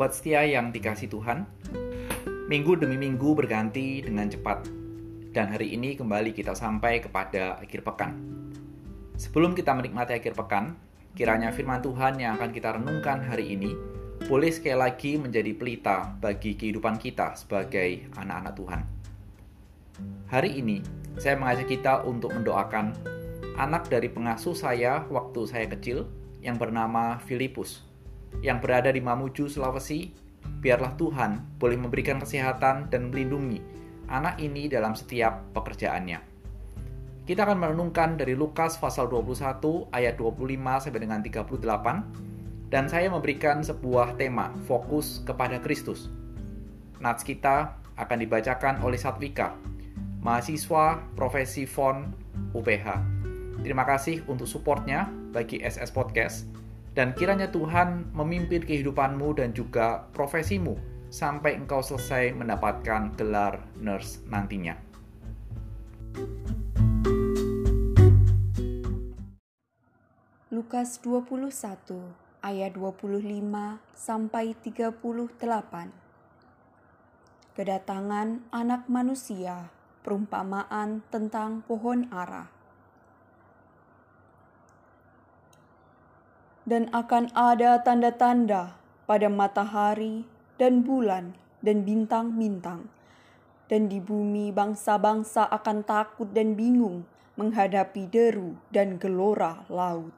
Sobat setia yang dikasih Tuhan, minggu demi minggu berganti dengan cepat, dan hari ini kembali kita sampai kepada akhir pekan. Sebelum kita menikmati akhir pekan, kiranya firman Tuhan yang akan kita renungkan hari ini boleh sekali lagi menjadi pelita bagi kehidupan kita sebagai anak-anak Tuhan. Hari ini, saya mengajak kita untuk mendoakan anak dari pengasuh saya waktu saya kecil yang bernama Filipus yang berada di Mamuju, Sulawesi, biarlah Tuhan boleh memberikan kesehatan dan melindungi anak ini dalam setiap pekerjaannya. Kita akan merenungkan dari Lukas pasal 21 ayat 25 sampai dengan 38 dan saya memberikan sebuah tema fokus kepada Kristus. Nats kita akan dibacakan oleh Satwika, mahasiswa profesi FON UPH. Terima kasih untuk supportnya bagi SS Podcast dan kiranya Tuhan memimpin kehidupanmu dan juga profesimu sampai engkau selesai mendapatkan gelar nurse nantinya. Lukas 21 ayat 25 sampai 38 Kedatangan anak manusia perumpamaan tentang pohon ara dan akan ada tanda-tanda pada matahari dan bulan dan bintang-bintang. Dan di bumi bangsa-bangsa akan takut dan bingung menghadapi deru dan gelora laut.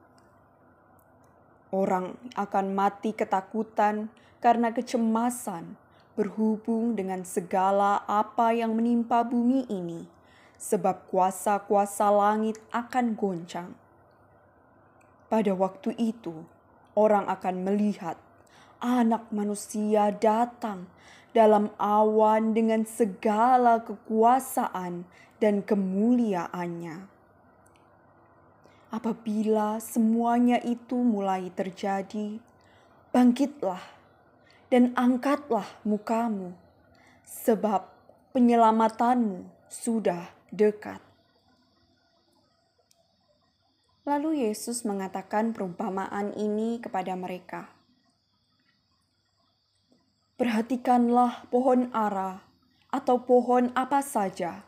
Orang akan mati ketakutan karena kecemasan berhubung dengan segala apa yang menimpa bumi ini, sebab kuasa-kuasa langit akan goncang. Pada waktu itu, orang akan melihat Anak Manusia datang dalam awan dengan segala kekuasaan dan kemuliaannya. Apabila semuanya itu mulai terjadi, bangkitlah dan angkatlah mukamu, sebab penyelamatanmu sudah dekat. Lalu Yesus mengatakan perumpamaan ini kepada mereka. Perhatikanlah pohon ara atau pohon apa saja.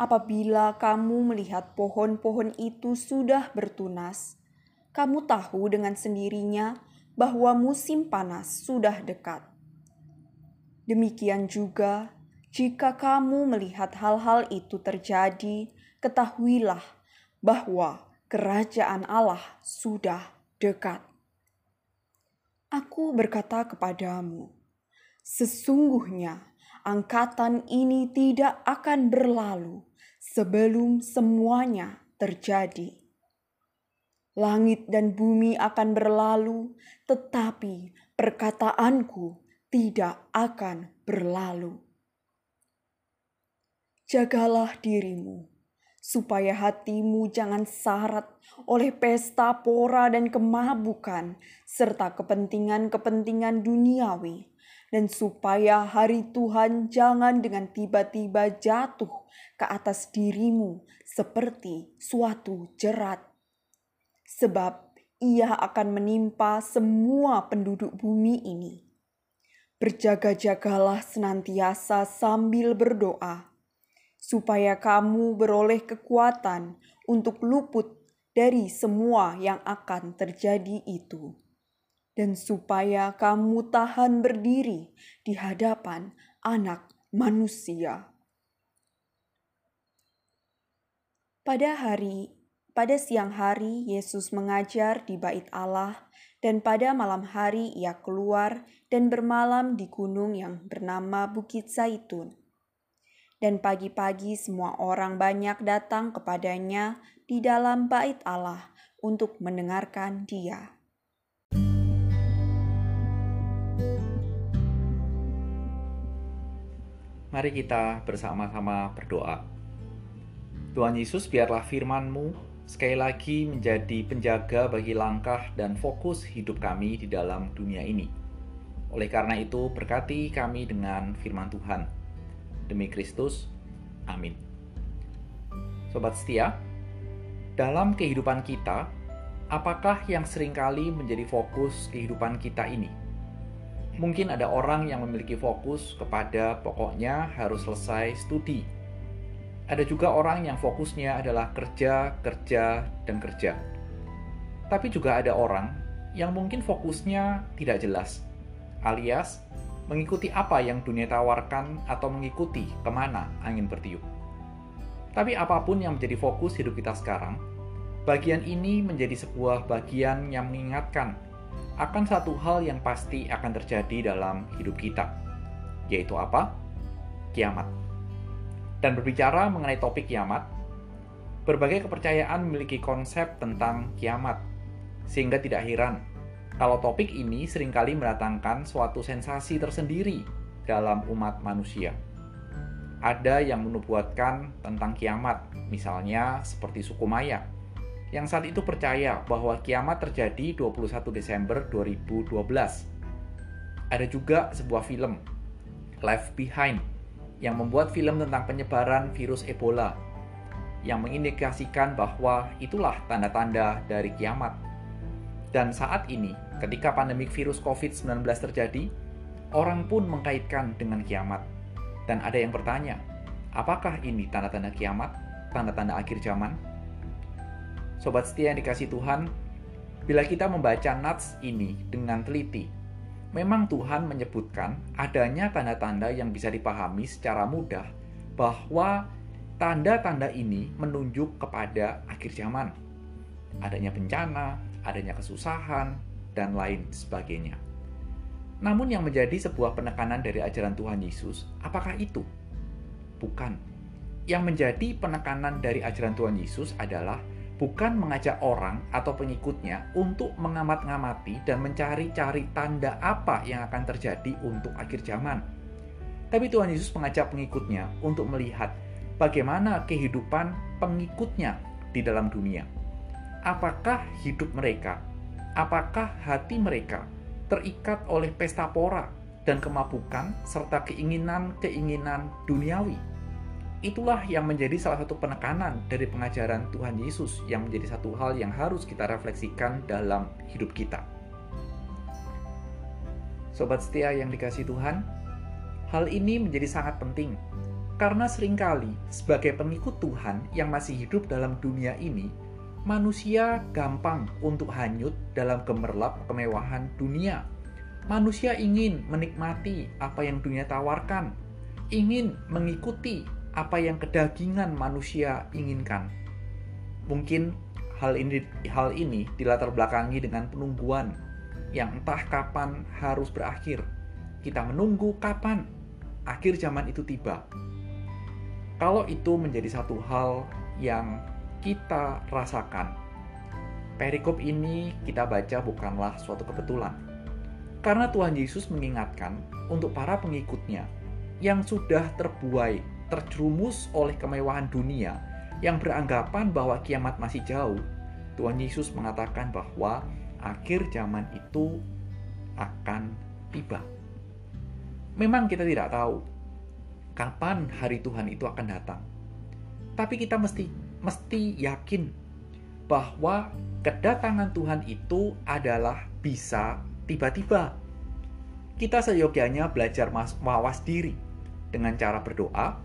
Apabila kamu melihat pohon-pohon itu sudah bertunas, kamu tahu dengan sendirinya bahwa musim panas sudah dekat. Demikian juga, jika kamu melihat hal-hal itu terjadi, ketahuilah bahwa kerajaan Allah sudah dekat. Aku berkata kepadamu, sesungguhnya angkatan ini tidak akan berlalu sebelum semuanya terjadi. Langit dan bumi akan berlalu, tetapi perkataanku tidak akan berlalu. Jagalah dirimu supaya hatimu jangan syarat oleh pesta pora dan kemabukan, serta kepentingan-kepentingan duniawi, dan supaya hari Tuhan jangan dengan tiba-tiba jatuh ke atas dirimu seperti suatu jerat. Sebab ia akan menimpa semua penduduk bumi ini. Berjaga-jagalah senantiasa sambil berdoa supaya kamu beroleh kekuatan untuk luput dari semua yang akan terjadi itu, dan supaya kamu tahan berdiri di hadapan Anak Manusia. Pada hari, pada siang hari, Yesus mengajar di Bait Allah, dan pada malam hari Ia keluar dan bermalam di gunung yang bernama Bukit Zaitun dan pagi-pagi semua orang banyak datang kepadanya di dalam bait Allah untuk mendengarkan dia. Mari kita bersama-sama berdoa. Tuhan Yesus, biarlah firman-Mu sekali lagi menjadi penjaga bagi langkah dan fokus hidup kami di dalam dunia ini. Oleh karena itu, berkati kami dengan firman Tuhan Demi Kristus, amin. Sobat setia, dalam kehidupan kita, apakah yang sering kali menjadi fokus kehidupan kita ini? Mungkin ada orang yang memiliki fokus kepada pokoknya harus selesai studi. Ada juga orang yang fokusnya adalah kerja, kerja, dan kerja. Tapi juga ada orang yang mungkin fokusnya tidak jelas, alias mengikuti apa yang dunia tawarkan atau mengikuti ke mana angin bertiup. Tapi apa pun yang menjadi fokus hidup kita sekarang, bagian ini menjadi sebuah bagian yang mengingatkan akan satu hal yang pasti akan terjadi dalam hidup kita, yaitu apa? Kiamat. Dan berbicara mengenai topik kiamat, berbagai kepercayaan memiliki konsep tentang kiamat, sehingga tidak heran kalau topik ini sering kali mendatangkan suatu sensasi tersendiri dalam umat manusia. Ada yang menubuatkan tentang kiamat, misalnya seperti suku Maya, yang saat itu percaya bahwa kiamat terjadi 21 Desember 2012. Ada juga sebuah film, Left Behind, yang membuat film tentang penyebaran virus Ebola, yang mengindikasikan bahwa itulah tanda-tanda dari kiamat. Dan saat ini, ketika pandemik virus COVID-19 terjadi, orang pun mengkaitkan dengan kiamat. Dan ada yang bertanya, apakah ini tanda-tanda kiamat, tanda-tanda akhir zaman? Sobat setia yang dikasih Tuhan, bila kita membaca nats ini dengan teliti, memang Tuhan menyebutkan adanya tanda-tanda yang bisa dipahami secara mudah bahwa tanda-tanda ini menunjuk kepada akhir zaman. Adanya bencana, adanya kesusahan, dan lain sebagainya. Namun yang menjadi sebuah penekanan dari ajaran Tuhan Yesus, apakah itu? Bukan. Yang menjadi penekanan dari ajaran Tuhan Yesus adalah bukan mengajak orang atau pengikutnya untuk mengamat-ngamati dan mencari-cari tanda apa yang akan terjadi untuk akhir zaman. Tapi Tuhan Yesus mengajak pengikutnya untuk melihat bagaimana kehidupan pengikutnya di dalam dunia. Apakah hidup mereka, apakah hati mereka terikat oleh pesta pora dan kemabukan serta keinginan-keinginan duniawi? Itulah yang menjadi salah satu penekanan dari pengajaran Tuhan Yesus yang menjadi satu hal yang harus kita refleksikan dalam hidup kita. Sobat setia yang dikasih Tuhan, hal ini menjadi sangat penting karena sering kali sebagai pengikut Tuhan yang masih hidup dalam dunia ini, manusia gampang untuk hanyut dalam gemerlap kemewahan dunia. Manusia ingin menikmati apa yang dunia tawarkan, ingin mengikuti apa yang kedagingan manusia inginkan. Mungkin hal ini hal ini dilatar belakangi dengan penungguan yang entah kapan harus berakhir. Kita menunggu kapan akhir zaman itu tiba. Kalau itu menjadi satu hal yang kita rasakan, perikop ini kita baca bukanlah suatu kebetulan. Karena Tuhan Yesus mengingatkan untuk para pengikutnya yang sudah terbuai terjerumus oleh kemewahan dunia yang beranggapan bahwa kiamat masih jauh, Tuhan Yesus mengatakan bahwa akhir zaman itu akan tiba. Memang kita tidak tahu kapan hari Tuhan itu akan datang. Tapi kita mesti mesti yakin bahwa kedatangan Tuhan itu adalah bisa tiba-tiba. Kita seyogianya belajar mawas diri dengan cara berdoa,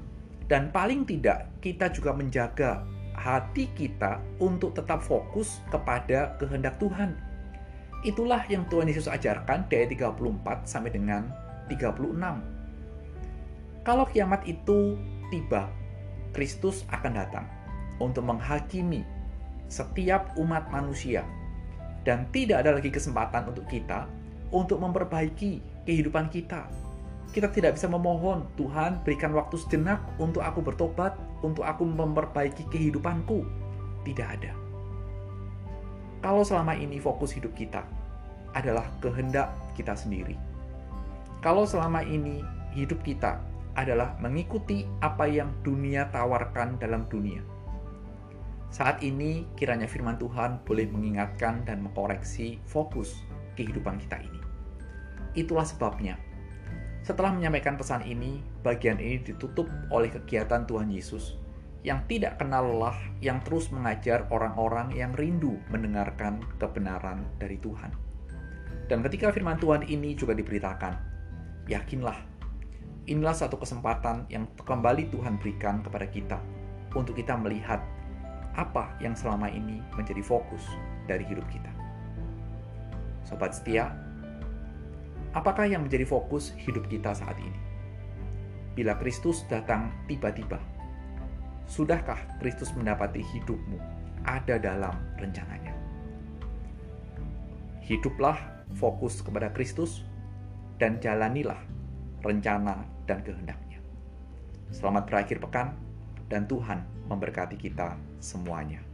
dan paling tidak, kita juga menjaga hati kita untuk tetap fokus kepada kehendak Tuhan. Itulah yang Tuhan Yesus ajarkan dari 34 sampai dengan 36. Kalau kiamat itu tiba, Kristus akan datang untuk menghakimi setiap umat manusia dan tidak ada lagi kesempatan untuk kita untuk memperbaiki kehidupan kita kita tidak bisa memohon, Tuhan berikan waktu sejenak untuk aku bertobat, untuk aku memperbaiki kehidupanku. Tidak ada. Kalau selama ini fokus hidup kita adalah kehendak kita sendiri. Kalau selama ini hidup kita adalah mengikuti apa yang dunia tawarkan dalam dunia. Saat ini kiranya firman Tuhan boleh mengingatkan dan mengkoreksi fokus kehidupan kita ini. Itulah sebabnya setelah menyampaikan pesan ini, bagian ini ditutup oleh kegiatan Tuhan Yesus yang tidak kenal lelah, yang terus mengajar orang-orang yang rindu mendengarkan kebenaran dari Tuhan. Dan ketika firman Tuhan ini juga diberitakan, yakinlah, inilah satu kesempatan yang kembali Tuhan berikan kepada kita untuk kita melihat apa yang selama ini menjadi fokus dari hidup kita. Sobat setia, apakah yang menjadi fokus hidup kita saat ini? Bila Kristus datang tiba-tiba, sudahkah Kristus mendapati hidupmu ada dalam rencananya? Hiduplah fokus kepada Kristus dan jalanilah rencana dan kehendaknya. Selamat berakhir pekan dan Tuhan memberkati kita semuanya.